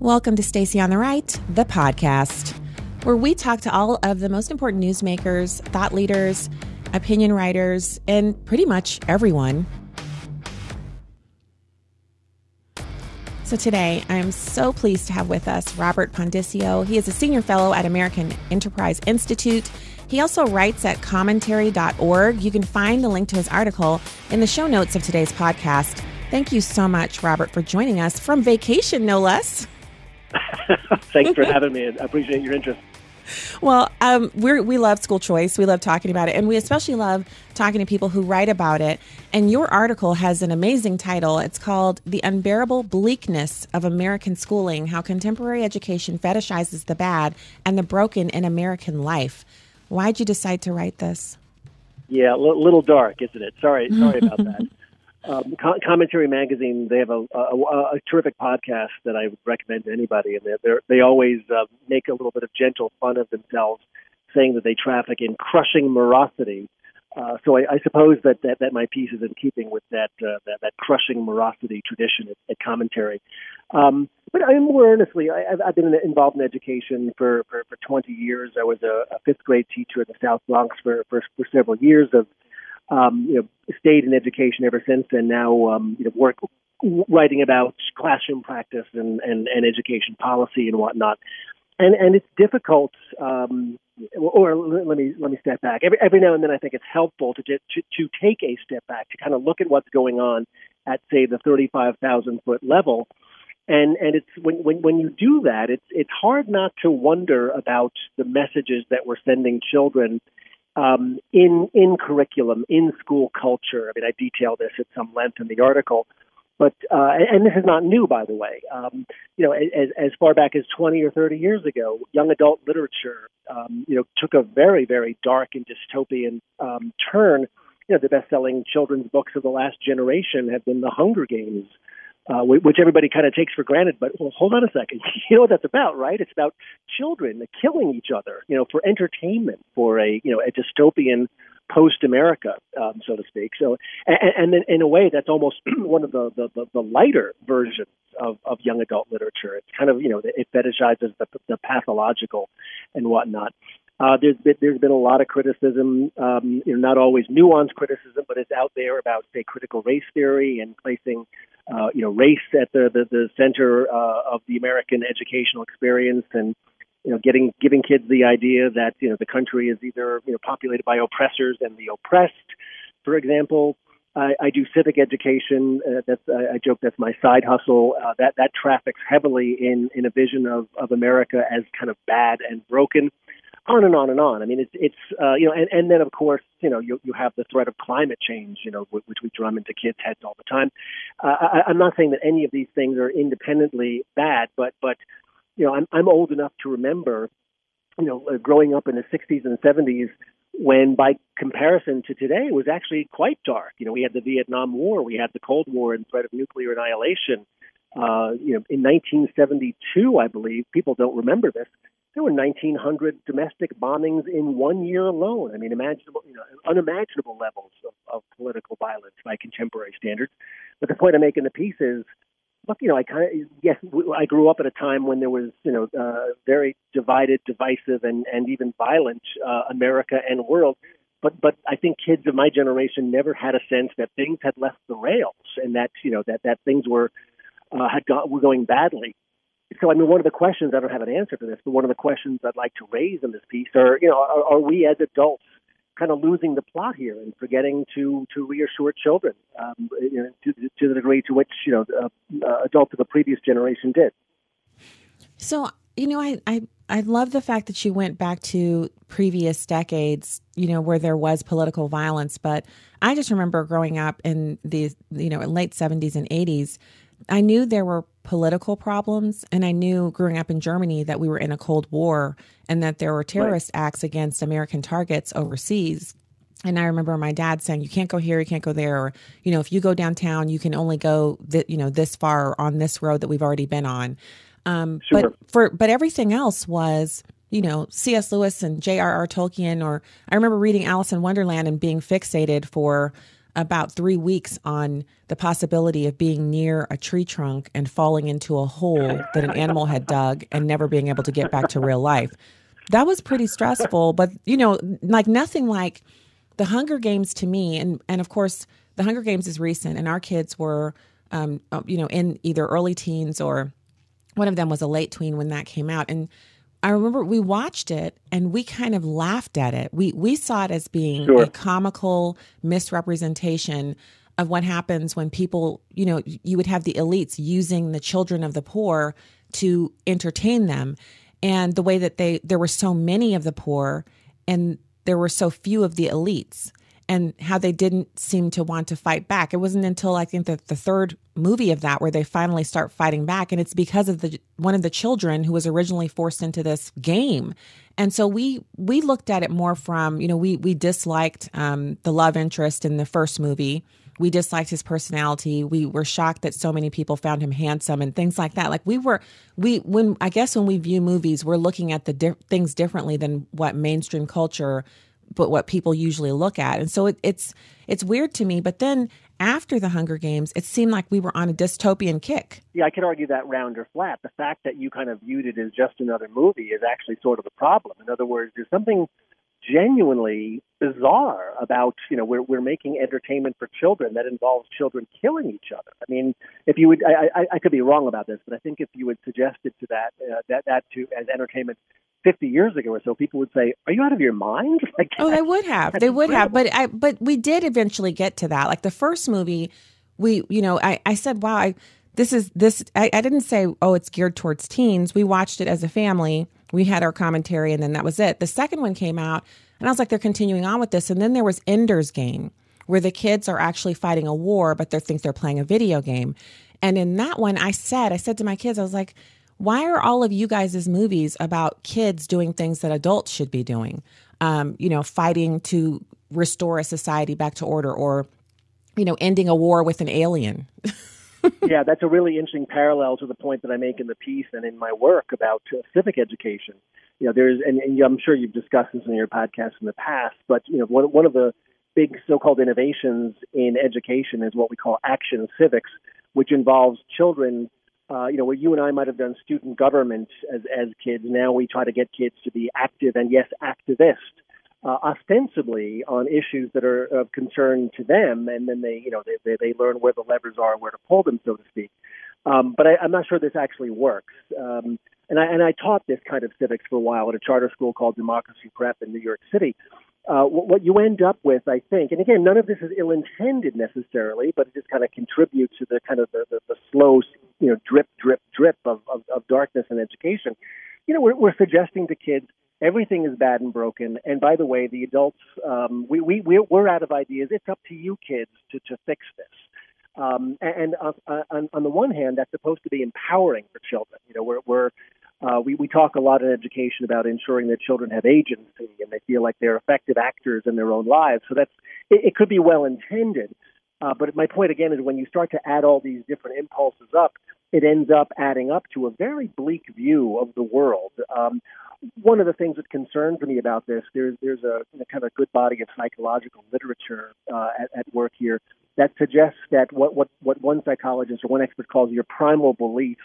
Welcome to Stacy on the Right, the podcast, where we talk to all of the most important newsmakers, thought leaders, opinion writers, and pretty much everyone. So today, I'm so pleased to have with us Robert Pondiscio. He is a senior fellow at American Enterprise Institute. He also writes at commentary.org. You can find the link to his article in the show notes of today's podcast. Thank you so much, Robert, for joining us from vacation, no less. Thanks for having me. I appreciate your interest. Well, um, we we love school choice. We love talking about it, and we especially love talking to people who write about it. And your article has an amazing title. It's called "The Unbearable Bleakness of American Schooling: How Contemporary Education Fetishizes the Bad and the Broken in American Life." Why'd you decide to write this? Yeah, a little dark, isn't it? Sorry, sorry about that um, Commentary Magazine, they have a, a, a, terrific podcast that I would recommend to anybody, and they they always uh, make a little bit of gentle fun of themselves, saying that they traffic in crushing morosity. Uh, so I, I suppose that, that, that my piece is in keeping with that uh, that, that crushing morosity tradition at, at commentary. Um, but I more earnestly, I, I've, I've been involved in education for, for, for 20 years. I was a, a fifth grade teacher in the South Bronx for, for, for several years of um, you know, stayed in education ever since, and now um, you know, work writing about classroom practice and, and, and education policy and whatnot. And and it's difficult. Um, or let me let me step back. Every every now and then, I think it's helpful to to to take a step back to kind of look at what's going on at say the thirty five thousand foot level. And and it's when, when when you do that, it's it's hard not to wonder about the messages that we're sending children um, in in curriculum, in school culture. I mean, I detail this at some length in the article. But uh, and this is not new, by the way. Um, you know, as, as far back as 20 or 30 years ago, young adult literature, um, you know, took a very, very dark and dystopian um, turn. You know, the best-selling children's books of the last generation have been The Hunger Games, uh, which everybody kind of takes for granted. But well, hold on a second. You know what that's about, right? It's about children killing each other, you know, for entertainment, for a you know a dystopian post America, um, so to speak. So, and, and in a way, that's almost one of the, the, the lighter versions of, of young adult literature. It's kind of you know it fetishizes the, the pathological and whatnot. Uh, there's been, there's been a lot of criticism, um, you know, not always nuanced criticism, but it's out there about say critical race theory and placing uh, you know, race at the the, the center uh, of the American educational experience, and you know, getting giving kids the idea that you know the country is either you know populated by oppressors and the oppressed. For example, I, I do civic education. Uh, that's I, I joke that's my side hustle. Uh, that that traffics heavily in in a vision of of America as kind of bad and broken on and on and on. I mean, it's it's uh, you know, and, and then of course, you know, you you have the threat of climate change, you know, which we drum into kids' heads all the time. Uh, I, I'm not saying that any of these things are independently bad, but but you know, I'm I'm old enough to remember, you know, uh, growing up in the 60s and 70s when by comparison to today it was actually quite dark. You know, we had the Vietnam War, we had the Cold War and threat of nuclear annihilation. Uh, you know, in 1972, I believe people don't remember this there were 1,900 domestic bombings in one year alone. I mean, imaginable, you know, unimaginable levels of, of political violence by contemporary standards. But the point I make in the piece is, look, you know, I kind of yes, I grew up at a time when there was, you know, uh, very divided, divisive, and and even violent uh, America and world. But but I think kids of my generation never had a sense that things had left the rails and that you know that that things were uh, had got were going badly so I mean, one of the questions I don't have an answer for this, but one of the questions I'd like to raise in this piece are, you know, are, are we as adults kind of losing the plot here and forgetting to to reassure children, um, you know, to, to the degree to which you know uh, uh, adults of the previous generation did. So you know, I, I I love the fact that you went back to previous decades, you know, where there was political violence. But I just remember growing up in the you know late seventies and eighties. I knew there were political problems. And I knew growing up in Germany that we were in a Cold War and that there were terrorist right. acts against American targets overseas. And I remember my dad saying, "You can't go here, you can't go there, or you know, if you go downtown, you can only go th- you know this far on this road that we've already been on." Um, sure. But for but everything else was you know C.S. Lewis and J.R.R. Tolkien, or I remember reading Alice in Wonderland and being fixated for about three weeks on the possibility of being near a tree trunk and falling into a hole that an animal had dug and never being able to get back to real life. That was pretty stressful, but you know, like nothing like the Hunger Games to me, and and of course, the Hunger Games is recent, and our kids were, um, uh, you know, in either early teens or one of them was a late tween when that came out, and I remember we watched it and we kind of laughed at it. We we saw it as being sure. a comical misrepresentation of what happens when people, you know, you would have the elites using the children of the poor to entertain them. And the way that they there were so many of the poor and there were so few of the elites and how they didn't seem to want to fight back. It wasn't until I think the, the third movie of that where they finally start fighting back, and it's because of the one of the children who was originally forced into this game. And so we we looked at it more from you know we we disliked um, the love interest in the first movie. We disliked his personality. We were shocked that so many people found him handsome and things like that. Like we were, we when I guess when we view movies, we're looking at the di- things differently than what mainstream culture but what people usually look at. And so it, it's it's weird to me. But then after the Hunger Games, it seemed like we were on a dystopian kick. Yeah, I could argue that round or flat. The fact that you kind of viewed it as just another movie is actually sort of the problem. In other words, there's something genuinely bizarre about you know we're we're making entertainment for children that involves children killing each other. I mean, if you would, I, I, I could be wrong about this, but I think if you would suggest it to that uh, that that to as entertainment 50 years ago or so, people would say, "Are you out of your mind?" Like, oh, they would have, they would incredible. have, but I but we did eventually get to that. Like the first movie, we you know I I said, "Wow, I." This is this. I, I didn't say, oh, it's geared towards teens. We watched it as a family. We had our commentary, and then that was it. The second one came out, and I was like, they're continuing on with this. And then there was Ender's Game, where the kids are actually fighting a war, but they think they're playing a video game. And in that one, I said, I said to my kids, I was like, why are all of you guys' movies about kids doing things that adults should be doing? Um, you know, fighting to restore a society back to order or, you know, ending a war with an alien. yeah, that's a really interesting parallel to the point that I make in the piece and in my work about uh, civic education you know, there's, and, and I'm sure you've discussed this in your podcast in the past, but you know, one one of the big so-called innovations in education is what we call action civics, which involves children. Uh, you know, where you and I might have done student government as as kids, now we try to get kids to be active and yes, activist, uh, ostensibly on issues that are of concern to them, and then they, you know, they, they, they learn where the levers are and where to pull them, so to speak. Um, but I, I'm not sure this actually works. Um, and I and I taught this kind of civics for a while at a charter school called Democracy Prep in New York City. Uh, what, what you end up with, I think, and again, none of this is ill-intended necessarily, but it just kind of contributes to the kind of the, the, the slow, you know, drip, drip, drip of, of, of darkness in education. You know, we're, we're suggesting to kids everything is bad and broken. And by the way, the adults, um, we, we, we're out of ideas. It's up to you kids to, to fix this. Um, and uh, uh, on, on the one hand, that's supposed to be empowering for children. You know, we're, we're uh, we, we talk a lot in education about ensuring that children have agency and they feel like they're effective actors in their own lives. So that's it, it could be well intended, uh, but my point again is when you start to add all these different impulses up, it ends up adding up to a very bleak view of the world. Um, one of the things that concerns me about this, there's there's a, a kind of good body of psychological literature uh, at, at work here that suggests that what, what what one psychologist or one expert calls your primal beliefs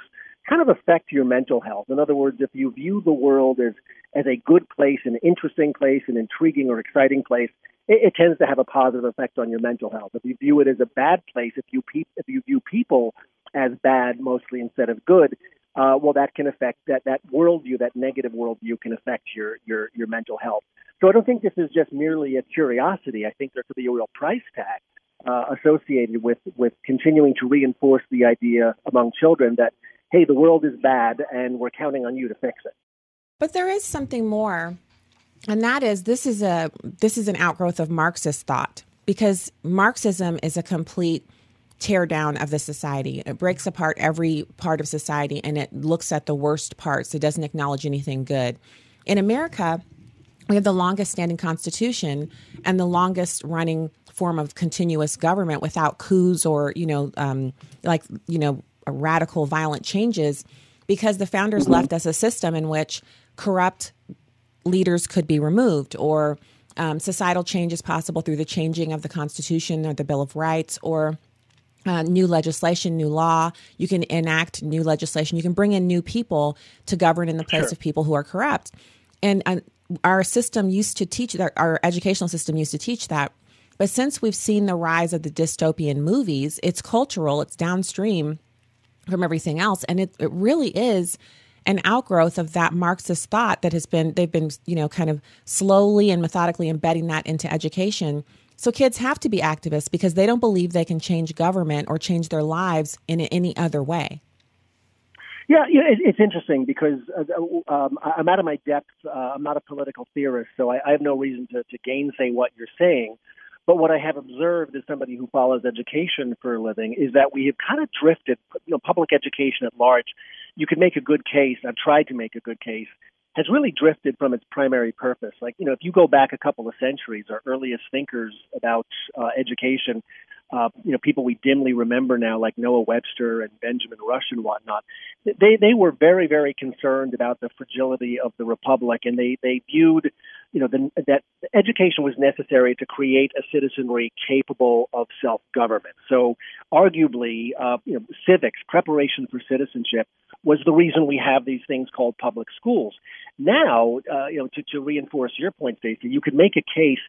kind of affect your mental health. In other words, if you view the world as, as a good place, an interesting place, an intriguing or exciting place, it, it tends to have a positive effect on your mental health. If you view it as a bad place, if you pe- if you view people as bad mostly instead of good, uh, well, that can affect that that worldview, that negative worldview, can affect your your your mental health. So I don't think this is just merely a curiosity. I think there could be a real price tag uh, associated with with continuing to reinforce the idea among children that hey, the world is bad and we're counting on you to fix it. But there is something more, and that is this is a this is an outgrowth of Marxist thought because Marxism is a complete tear down of the society. It breaks apart every part of society and it looks at the worst parts. It doesn't acknowledge anything good. In America, we have the longest standing constitution and the longest running form of continuous government without coups or you know um, like you know radical, violent changes because the founders left us a system in which corrupt leaders could be removed or um, societal change is possible through the changing of the Constitution or the Bill of Rights or uh, new legislation, new law. You can enact new legislation. You can bring in new people to govern in the place Sure. of people who are corrupt. And uh, our system used to teach that, our educational system used to teach that. But since we've seen the rise of the dystopian movies, it's cultural, it's downstream from everything else. And it, it really is an outgrowth of that Marxist thought that has been, they've been, you know, kind of slowly and methodically embedding that into education. So kids have to be activists because they don't believe they can change government or change their lives in any other way. Yeah, it's interesting because uh, um, I- I'm out of my depth. Uh, I'm not a political theorist, so I, I have no reason to, to gainsay what you're saying. But what I have observed as somebody who follows education for a living is that we have kind of drifted, you know, public education at large. You can make a good case. I've tried to make a good case. Has really drifted from its primary purpose. Like, you know, if you go back a couple of centuries, our earliest thinkers about uh, education, uh, you know, people we dimly remember now, like Noah Webster and Benjamin Rush and whatnot, they they were very very concerned about the fragility of the republic, and they they viewed, you know, the, that education was necessary to create a citizenry capable of self government. So, arguably, uh, you know, civics preparation for citizenship was the reason we have these things called public schools. Now, uh, you know, to, to reinforce your point, Stacy, you could make a case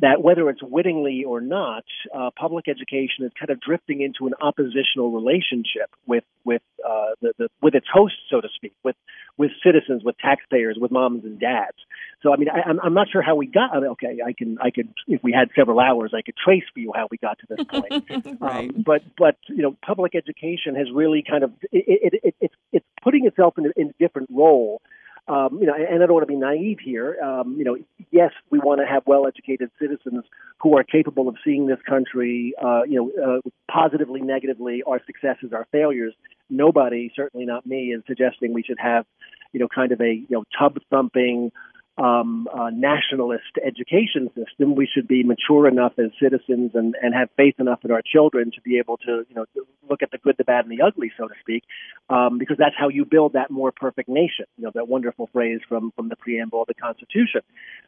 that whether it's wittingly or not, uh, public education is kind of drifting into an oppositional relationship with with uh, the, the with its hosts, so to speak, with with citizens, with taxpayers, with moms and dads. So, I mean, I, I'm I'm not sure how we got. I mean, okay, I can I could if we had several hours, I could trace for you how we got to this point. Right. Um, but but you know, public education has really kind of it, it, it, it's it's putting itself in a, in a different role. Um, you know, and I don't want to be naive here. Um, you know, yes, we want to have well-educated citizens who are capable of seeing this country, uh, you know, uh, positively, negatively, our successes, our failures. Nobody, certainly not me, is suggesting we should have, you know, kind of a you know tub-thumping um, uh, nationalist education system. We should be mature enough as citizens and, and have faith enough in our children to be able to, you know, look at the good, the bad, and the ugly, so to speak, um, because that's how you build that more perfect nation. You know, that wonderful phrase from from the preamble of the Constitution.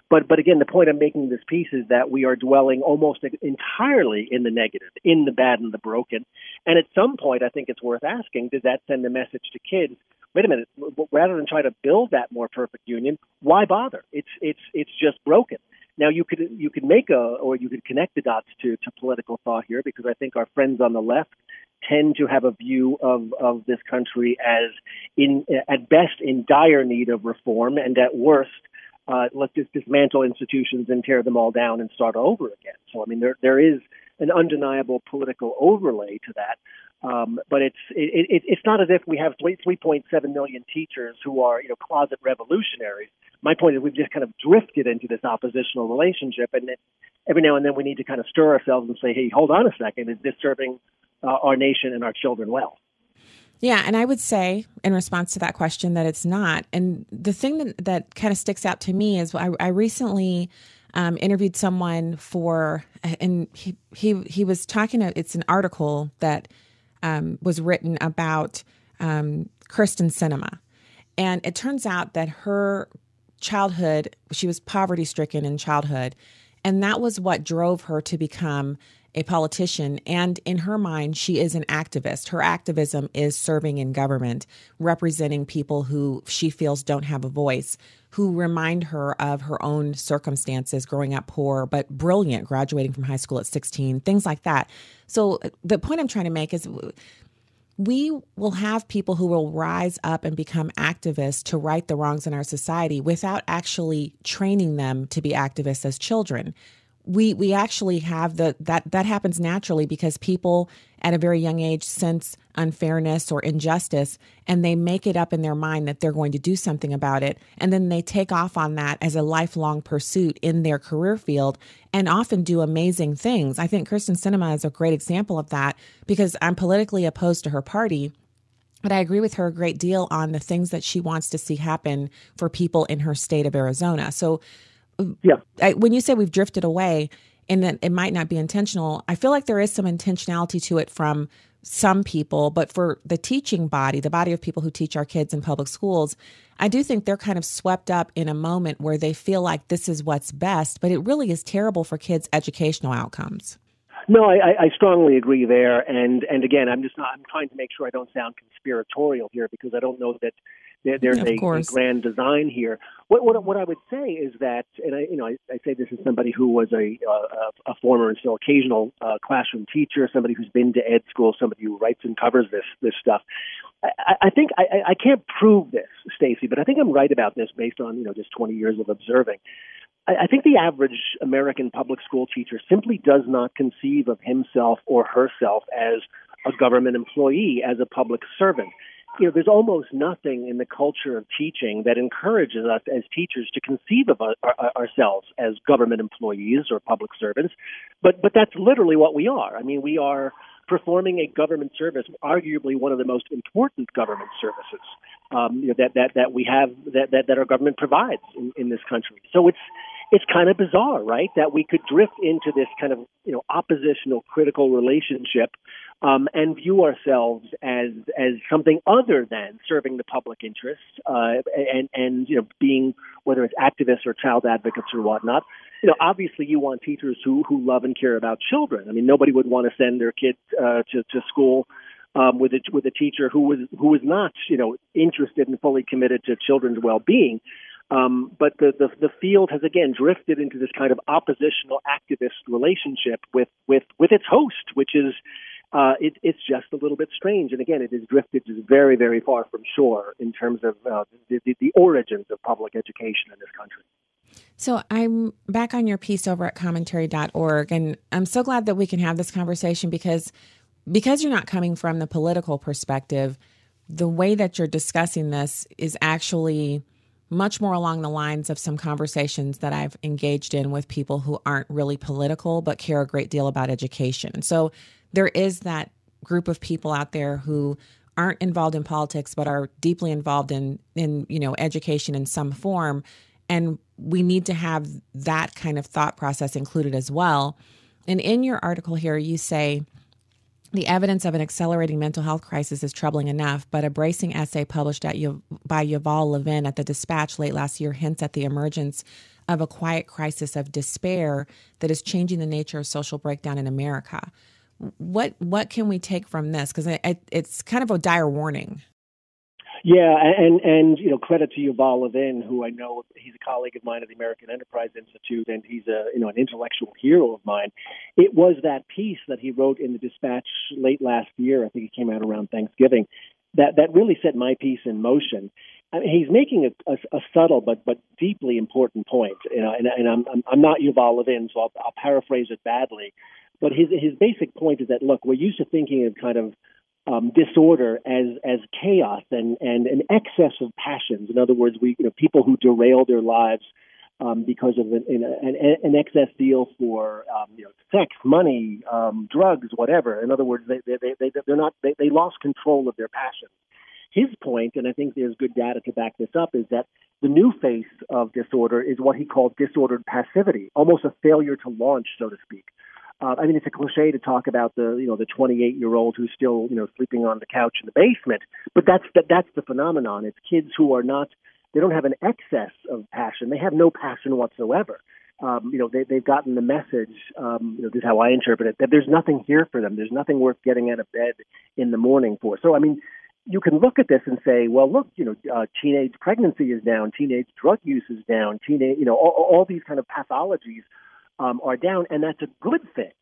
But but again, the point I'm making in this piece is that we are dwelling almost entirely in the negative, in the bad and the broken. And at some point, I think it's worth asking: Does that send a message to kids? Wait a minute. Rather than try to build that more perfect union, why bother? It's it's it's just broken. Now you could you could make a or you could connect the dots to to political thought here because I think our friends on the left tend to have a view of of this country as in at best in dire need of reform and at worst uh, let's just dismantle institutions and tear them all down and start over again. So I mean there there is an undeniable political overlay to that. Um, but it's it, it, it's not as if we have 3.7 million teachers who are you know closet revolutionaries. My point is we've just kind of drifted into this oppositional relationship, and it, every now and then we need to kind of stir ourselves and say, hey, hold on a second, is this serving uh, our nation and our children well? Yeah, and I would say in response to that question that it's not. And the thing that, that kind of sticks out to me is I, I recently um, interviewed someone for, and he he he was talking. It's an article that um, was written about um, Kyrsten Sinema, and it turns out that her childhood, she was poverty stricken in childhood, and that was what drove her to become a politician. And in her mind, she is an activist. Her activism is serving in government, representing people who she feels don't have a voice, who remind her of her own circumstances growing up poor, but brilliant, graduating from high school at 16, things like that. So uh, the point I'm trying to make is we will have people who will rise up and become activists to right the wrongs in our society without actually training them to be activists as children we we actually have the that that happens naturally because people at a very young age sense unfairness or injustice and they make it up in their mind that they're going to do something about it and then they take off on that as a lifelong pursuit in their career field and often do amazing things. I think Kyrsten Sinema is a great example of that because I'm politically opposed to her party but I agree with her a great deal on the things that she wants to see happen for people in her state of Arizona. So yeah. I, when you say we've drifted away and that it might not be intentional, I feel like there is some intentionality to it from some people, but for the teaching body, the body of people who teach our kids in public schools, I do think they're kind of swept up in a moment where they feel like this is what's best, but it really is terrible for kids' educational outcomes. No, I, I strongly agree there, and and again, I'm just not. I'm trying to make sure I don't sound conspiratorial here because I don't know that there, there's a, a, grand design here. What, what what I would say is that, and I you know I, I say this as somebody who was a a, a former and still occasional uh, classroom teacher, somebody who's been to ed school, somebody who writes and covers this this stuff. I, I think I, I can't prove this, Stacy, but I think I'm right about this based on you know just 20 years of observing. I think the average American public school teacher simply does not conceive of himself or herself as a government employee, as a public servant. You know, there's almost nothing in the culture of teaching that encourages us as teachers to conceive of our, our, ourselves as government employees or public servants, but but that's literally what we are. I mean, we are performing a government service, arguably one of the most important government services um, you know, that that that we have that that, that our government provides in, in this country. So it's it's kind of bizarre, right? That we could drift into this kind of you know oppositional critical relationship um, and view ourselves as as something other than serving the public interest uh, and and you know being whether it's activists or child advocates or whatnot. You know, obviously, you want teachers who who love and care about children. I mean, nobody would want to send their kid uh, to to school um, with a with a teacher who was who was not you know interested and fully committed to children's well being. Um, but the, the the field has again drifted into this kind of oppositional activist relationship with with with its host, which is uh, it, it's just a little bit strange. And again, it has drifted very very far from shore in terms of uh, the, the, the origins of public education in this country. So I'm back on your piece over at commentary.org, and I'm so glad that we can have this conversation because because you're not coming from the political perspective, the way that you're discussing this is actually much more along the lines of some conversations that I've engaged in with people who aren't really political but care a great deal about education. And So there is that group of people out there who aren't involved in politics but are deeply involved in in you know education in some form and we need to have that kind of thought process included as well. And in your article here you say the evidence of an accelerating mental health crisis is troubling enough, but a bracing essay published at by Yuval Levin at the Dispatch late last year hints at the emergence of a quiet crisis of despair that is changing the nature of social breakdown in America. What what can we take from this? Because it, it's kind of a dire warning. Yeah, and and you know, credit to Yuval Levin, who I know he's a colleague of mine at the American Enterprise Institute, and he's a you know an intellectual hero of mine. It was that piece that he wrote in the Dispatch late last year. I think it came out around Thanksgiving. That that really set my piece in motion. I mean, he's making a, a, a subtle but but deeply important point. You know, and, and I'm, I'm I'm not Yuval Levin, so I'll, I'll paraphrase it badly. But his his basic point is that look, we're used to thinking of kind of um, disorder as as chaos and and an excess of passions. In other words, we you know people who derail their lives um, because of an, an, an excess deal for um, you know sex, money, um, drugs, whatever. In other words, they they they they're not they, they lost control of their passions. His point, and I think there's good data to back this up, is that the new face of disorder is what he called disordered passivity, almost a failure to launch, so to speak. Uh, I mean, it's a cliche to talk about the you know the 28 year old who's still you know sleeping on the couch in the basement, but that's the, that's the phenomenon. It's kids who are not they don't have an excess of passion. They have no passion whatsoever. Um, you know, they, they've gotten the message. Um, you know, this is how I interpret it: that there's nothing here for them. There's nothing worth getting out of bed in the morning for. So, I mean, you can look at this and say, well, look, you know, uh, teenage pregnancy is down, teenage drug use is down, teenage, you know, all, all these kind of pathologies um, are down, and that's a good thing.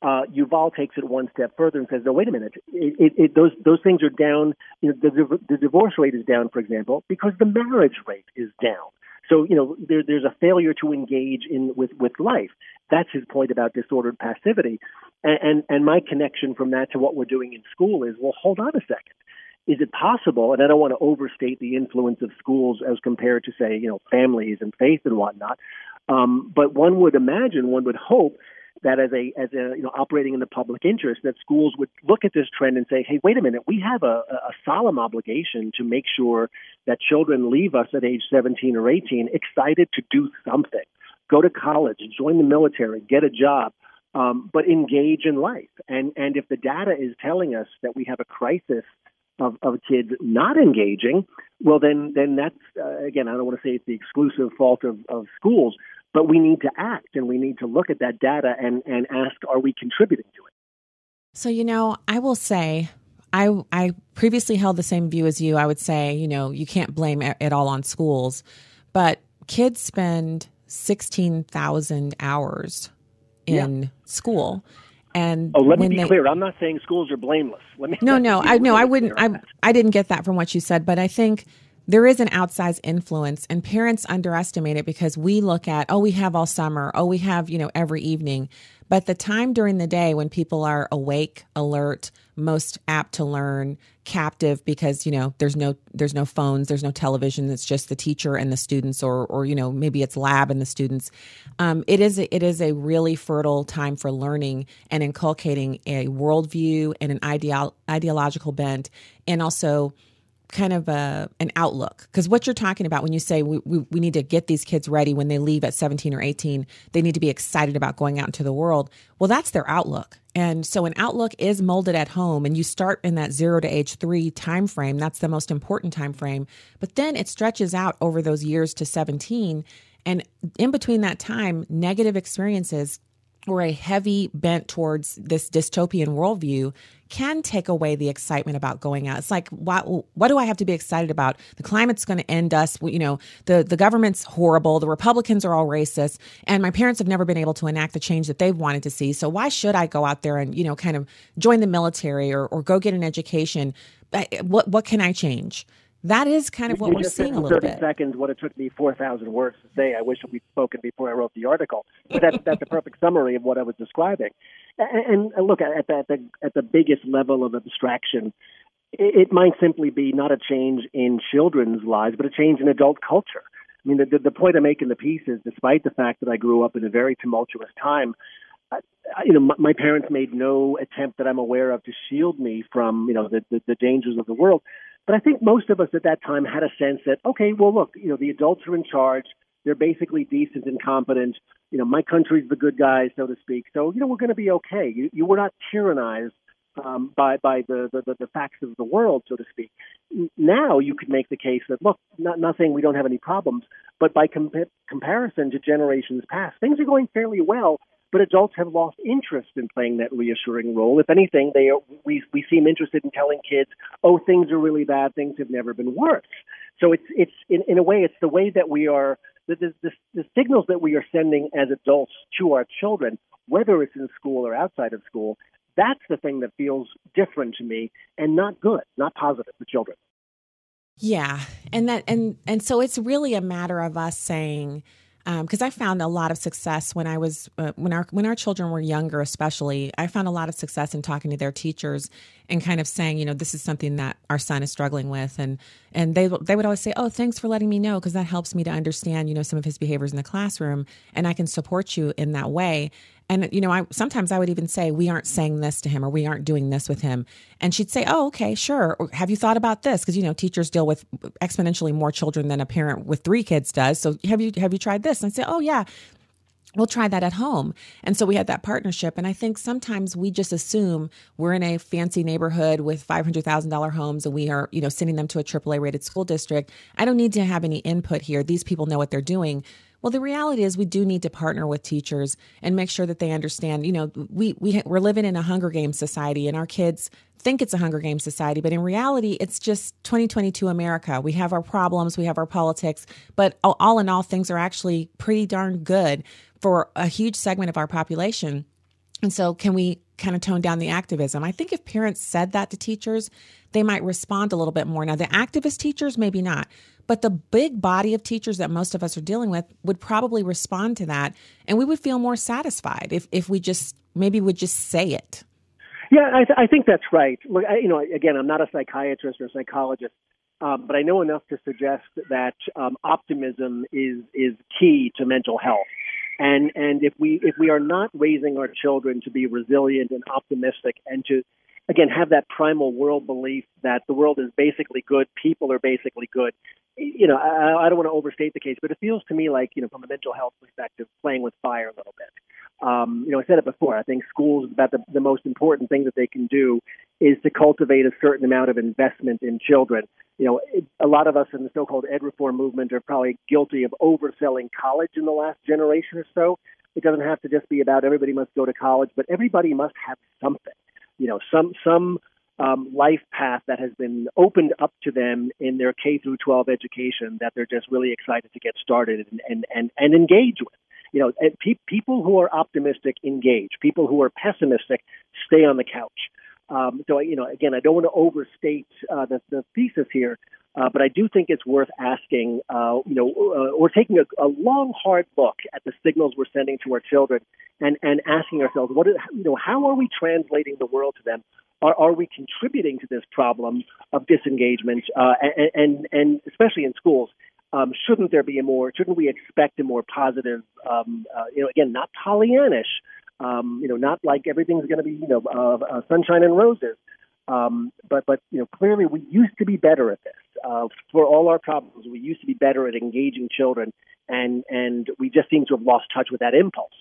Uh, Yuval takes it one step further and says, "No, wait a minute. It, it, it, those those things are down. You know, the, the divorce rate is down, for example, because the marriage rate is down. So you know, there, there's a failure to engage in with with life. That's his point about disordered passivity. And, and and my connection from that to what we're doing in school is, well, hold on a second. Is it possible? And I don't want to overstate the influence of schools as compared to, say, you know, families and faith and whatnot. Um, but one would imagine, one would hope that as a as a you know operating in the public interest, that schools would look at this trend and say, hey, wait a minute, we have a, a solemn obligation to make sure that children leave us at age 17 or 18 excited to do something, go to college, join the military, get a job. um, but engage in life. And and if the data is telling us that we have a crisis of, of kids not engaging, well then then that's uh, again I don't want to say it's the exclusive fault of, of schools, but we need to act and we need to look at that data and and ask are we contributing to it. So you know I will say I I previously held the same view as you. I would say you know you can't blame it all on schools, but kids spend sixteen thousand hours in yeah. school. And oh, let me be they, clear. I'm not saying schools are blameless. Let me. No, no, I no, I wouldn't. I I didn't get that from what you said, but I think there is an outsized influence, and parents underestimate it because we look at oh, we have all summer, oh, we have you know every evening, but the time during the day when people are awake, alert, most apt to learn, captive because, you know, there's no there's no phones, there's no television, it's just the teacher and the students or or you know, maybe it's lab and the students. Um, it is a, it is a really fertile time for learning and inculcating a worldview and an ideal ideological bent and also kind of a an outlook. Because what you're talking about when you say we, we, we need to get these kids ready when they leave at 17 or 18 they need to be excited about going out into the world. Well that's their outlook. And so an outlook is molded at home and you start in that 0 to age 3 time frame that's the most important time frame but then it stretches out over those years to 17 and in between that time negative experiences or a heavy bent towards this dystopian worldview can take away the excitement about going out. It's like, what, what do I have to be excited about? The climate's going to end us. You know, the, the government's horrible. The Republicans are all racist. And my parents have never been able to enact the change that they've wanted to see. So why should I go out there and, you know, kind of join the military or, or go get an education? What, what can I change? That is kind of what you we're seeing a little 30 bit. seconds what it took me 4,000 words to say. I wish we'd spoken before I wrote the article. But that's, that's a perfect summary of what I was describing. And, and look, at the, at, the, at the biggest level of abstraction, it, it might simply be not a change in children's lives, but a change in adult culture. I mean, the, the, the point I make in the piece is despite the fact that I grew up in a very tumultuous time, I, you know, my, my parents made no attempt that I'm aware of to shield me from, you know, the, the, the dangers of the world. But I think most of us at that time had a sense that, okay, well, look, you know, the adults are in charge. They're basically decent and competent. You know, my country's the good guys, so to speak. So, you know, we're going to be okay. You, you were not tyrannized um, by by the, the the facts of the world, so to speak. Now you could make the case that look, not nothing, we don't have any problems, but by com- comparison to generations past, things are going fairly well but adults have lost interest in playing that reassuring role. If anything, they are, we we seem interested in telling kids, "Oh, things are really bad. Things have never been worse." So it's it's in, in a way, it's the way that we are the, the, the, the signals that we are sending as adults to our children, whether it's in school or outside of school. That's the thing that feels different to me and not good, not positive for children. Yeah, and that and and so it's really a matter of us saying because um, I found a lot of success when I was uh, when our when our children were younger, especially. I found a lot of success in talking to their teachers and kind of saying, you know, this is something that our son is struggling with, and and they they would always say, oh, thanks for letting me know because that helps me to understand, you know, some of his behaviors in the classroom, and I can support you in that way. And you know, I sometimes I would even say, "We aren't saying this to him, or we aren't doing this with him." And she'd say, "Oh, okay, sure." Or have you thought about this? Because you know, teachers deal with exponentially more children than a parent with three kids does. So have you have you tried this? And I say, "Oh, yeah." We'll try that at home. And so we had that partnership. And I think sometimes we just assume we're in a fancy neighborhood with $500,000 homes and we are, you know, sending them to a AAA rated school district. I don't need to have any input here. These people know what they're doing. Well, the reality is we do need to partner with teachers and make sure that they understand, you know, we, we, we're living in a Hunger Games society and our kids think it's a Hunger Games society, but in reality, it's just 2022 America. We have our problems, we have our politics, but all in all, things are actually pretty darn good for a huge segment of our population. And so, can we kind of tone down the activism? I think if parents said that to teachers, they might respond a little bit more. Now, the activist teachers, maybe not, but the big body of teachers that most of us are dealing with would probably respond to that. And we would feel more satisfied if, if we just maybe would just say it. Yeah, I, th- I think that's right. Look, I, you know, again, I'm not a psychiatrist or a psychologist, um, but I know enough to suggest that um, optimism is is key to mental health. And and if we if we are not raising our children to be resilient and optimistic and to again have that primal world belief that the world is basically good, people are basically good, you know, I, I don't want to overstate the case, but it feels to me like, you know, from a mental health perspective, playing with fire a little bit. Um, you know, I said it before. I think schools about the, the most important thing that they can do is to cultivate a certain amount of investment in children. You know, it, a lot of us in the so-called ed reform movement are probably guilty of overselling college in the last generation or so. It doesn't have to just be about everybody must go to college, but everybody must have something. You know, some some um, life path that has been opened up to them in their K through 12 education that they're just really excited to get started and and and, and engage with. You know, pe- people who are optimistic engage. People who are pessimistic stay on the couch. Um, so, you know, again, I don't want to overstate uh, the, the thesis here, uh, but I do think it's worth asking, uh, you know, uh, or taking a, a long, hard look at the signals we're sending to our children and, and asking ourselves, what is, you know, how are we translating the world to them? Are, are we contributing to this problem of disengagement, uh, and, and, and especially in schools? Um, shouldn't there be a more? Shouldn't we expect a more positive? Um, uh, you know, again, not Pollyannish. Um, you know, not like everything's going to be you know uh, sunshine and roses. Um, but but you know, clearly we used to be better at this. Uh, for all our problems, we used to be better at engaging children, and and we just seem to have lost touch with that impulse.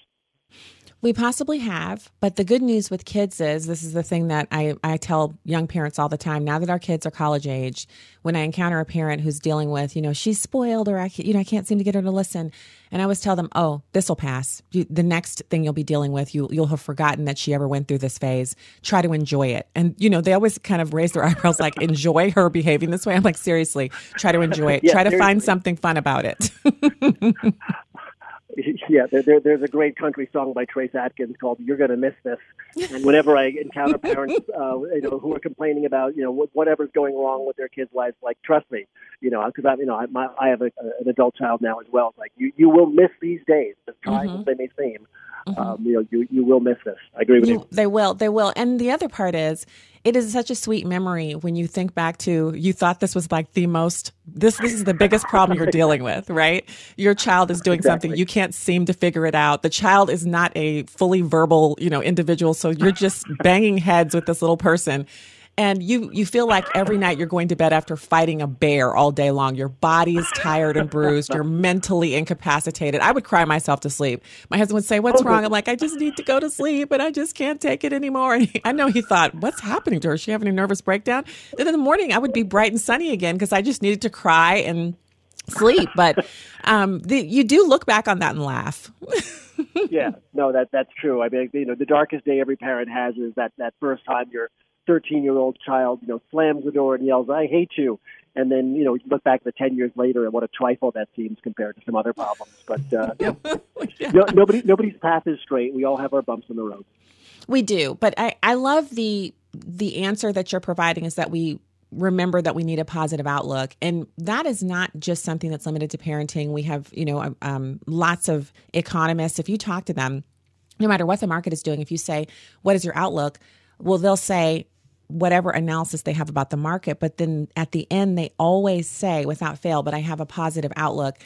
We possibly have, but the good news with kids is this is the thing that I, I tell young parents all the time. Now that our kids are college age, when I encounter a parent who's dealing with, you know, she's spoiled or I, you know, I can't seem to get her to listen, and I always tell them, oh, this will pass. You, the next thing you'll be dealing with, you you'll have forgotten that she ever went through this phase. Try to enjoy it, and you know, they always kind of raise their eyebrows, like, enjoy her behaving this way. I'm like, seriously, try to enjoy it. yeah, try to seriously. find something fun about it. yeah, there, there, there's a great country song by Trace Atkins called "You're Gonna Miss This." And whenever I encounter parents, uh, you know, who are complaining about, you know, whatever's going wrong with their kids' lives, like, trust me, you know, because I, you know, I, my, I have a, an adult child now as well. Like you, you will miss these days, as trying mm-hmm. as they may seem. Mm-hmm. Um, you know, you, you will miss this. I agree with you, you. They will. They will. And the other part is, it is such a sweet memory when you think back to you thought this was like the most this this is the biggest problem you're dealing with, right? Your child is doing exactly. something you can't seem to figure it out. The child is not a fully verbal, you know, individual, so you're just banging heads with this little person and you you feel like every night you're going to bed after fighting a bear all day long. Your body is tired and bruised. You're mentally incapacitated. I would cry myself to sleep. My husband would say what's wrong? I'm like i just need to go to sleep and i just can't take it anymore. And he, i know he thought what's happening to her? Is she having a nervous breakdown? Then in the morning i would be bright and sunny again because i just needed to cry and sleep. But um, the, you do look back on that and laugh. Yeah. No that that's true. I mean you know the darkest day every parent has is that that first time you're 13 year old child, you know, slams the door and yells, I hate you. And then, you know, you look back the 10 years later and what a trifle that seems compared to some other problems. But, uh, yeah. no, nobody, nobody's path is straight. We all have our bumps in the road. We do. But I, I love the, the answer that you're providing is that we remember that we need a positive outlook and that is not just something that's limited to parenting we have you know um, lots of economists if you talk to them no matter what the market is doing if you say what is your outlook well they'll say whatever analysis they have about the market. But then at the end, they always say, without fail, but I have a positive outlook.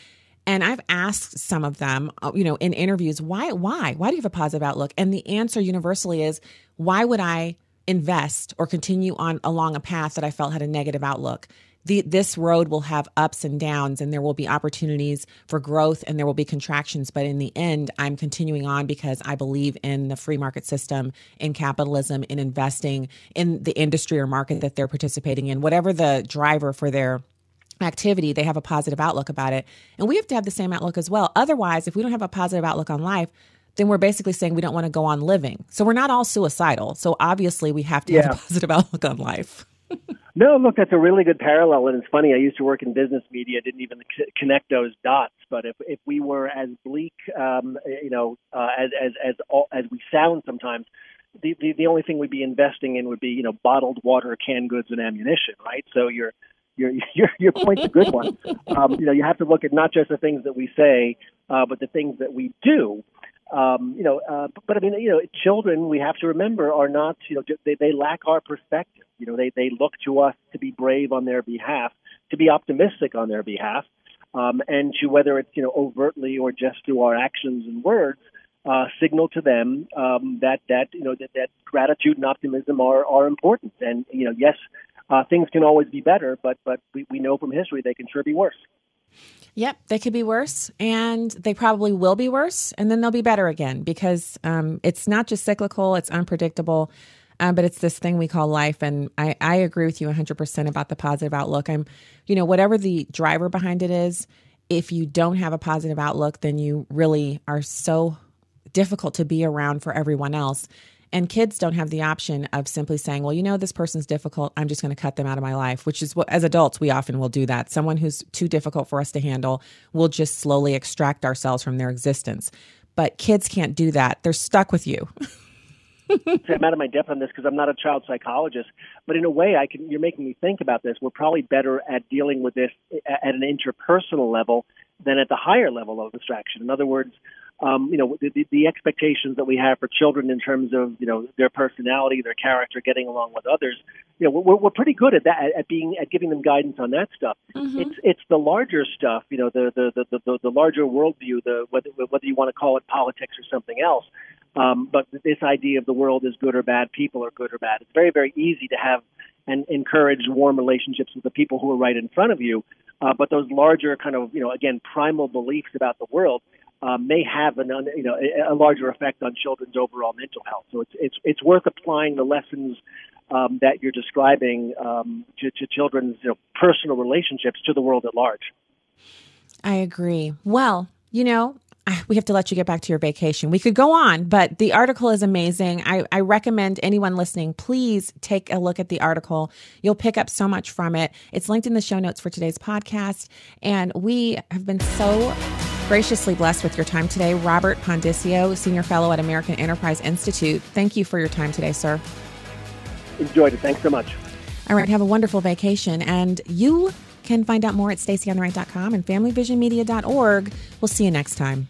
And I've asked some of them, uh, you know, in interviews, why, why, why do you have a positive outlook? And the answer universally is, why would I invest or continue on along a path that I felt had a negative outlook? The, this road will have ups and downs and there will be opportunities for growth and there will be contractions. But in the end i'm continuing on because i believe in the free market system in capitalism in investing in the industry or market that they're participating in. Whatever the driver for their activity they have a positive outlook about it. And we have to have the same outlook as well. Otherwise if we don't have a positive outlook on life then we're basically saying we don't want to go on living. So we're not all suicidal. So obviously we have to yeah. have a positive outlook on life no, look, that's a really good parallel, and it's funny. I used to work in business media, didn't even c- connect those dots. But if if we were as bleak, um, you know, uh, as as as all, as we sound sometimes, the, the the only thing we'd be investing in would be you know bottled water, canned goods, and ammunition, right? So your your your your point's a good one. Um, you know, you have to look at not just the things that we say, uh, but the things that we do. Um, you know, uh, but I mean, you know, children we have to remember are not, you know, they, they lack our perspective. You know, they they look to us to be brave on their behalf, to be optimistic on their behalf, um, and to whether it's you know overtly or just through our actions and words, uh, signal to them um, that that you know that, that gratitude and optimism are are important. And you know, yes, uh, things can always be better, but but we, we know from history they can sure be worse. Yep, they could be worse, and they probably will be worse, and then they'll be better again because um, it's not just cyclical; it's unpredictable. Um, but it's this thing we call life, and I, I agree with you 100% about the positive outlook. I'm, you know, whatever the driver behind it is, if you don't have a positive outlook, then you really are so difficult to be around for everyone else. And kids don't have the option of simply saying, well, you know, this person's difficult. I'm just going to cut them out of my life, which is what, as adults, we often will do that. Someone who's too difficult for us to handle, we'll just slowly extract ourselves from their existence. But kids can't do that. They're stuck with you. I'm out of my depth on this because I'm not a child psychologist, but in a way, I can. You're making me think about this. We're probably better at dealing with this at an interpersonal level than at the higher level of abstraction. In other words, um, you know, the, the expectations that we have for children in terms of, you know, their personality, their character, getting along with others, you know, we're, we're pretty good at that, at being, at giving them guidance on that stuff. Mm-hmm. It's, it's the larger stuff, you know, the, the, the, the, the larger worldview, the, whether, whether you want to call it politics or something else. Um, but this idea of the world is good or bad, people are good or bad. It's very, very easy to have and encourage warm relationships with the people who are right in front of you. Uh, but those larger kind of, you know, again, primal beliefs about the world, um, may have an you know a, a, larger effect on children's overall mental health. So it's it's it's worth applying the lessons um, that you're describing um, to, to children's you know, personal relationships to the world at large. I agree. Well, you know, we have to let you get back to your vacation. We could go on, but the article is amazing. I, I, recommend anyone listening, please take a look at the article. You'll pick up so much from it. It's linked in the show notes for today's podcast. And we have been so graciously blessed with your time today. Robert Pondiscio, Senior Fellow at American Enterprise Institute. Thank you for your time today, sir. Enjoyed it. Thanks so much. All right. Have a wonderful vacation. And you can find out more at stacyontheright.com and familyvisionmedia.org. We'll see you next time.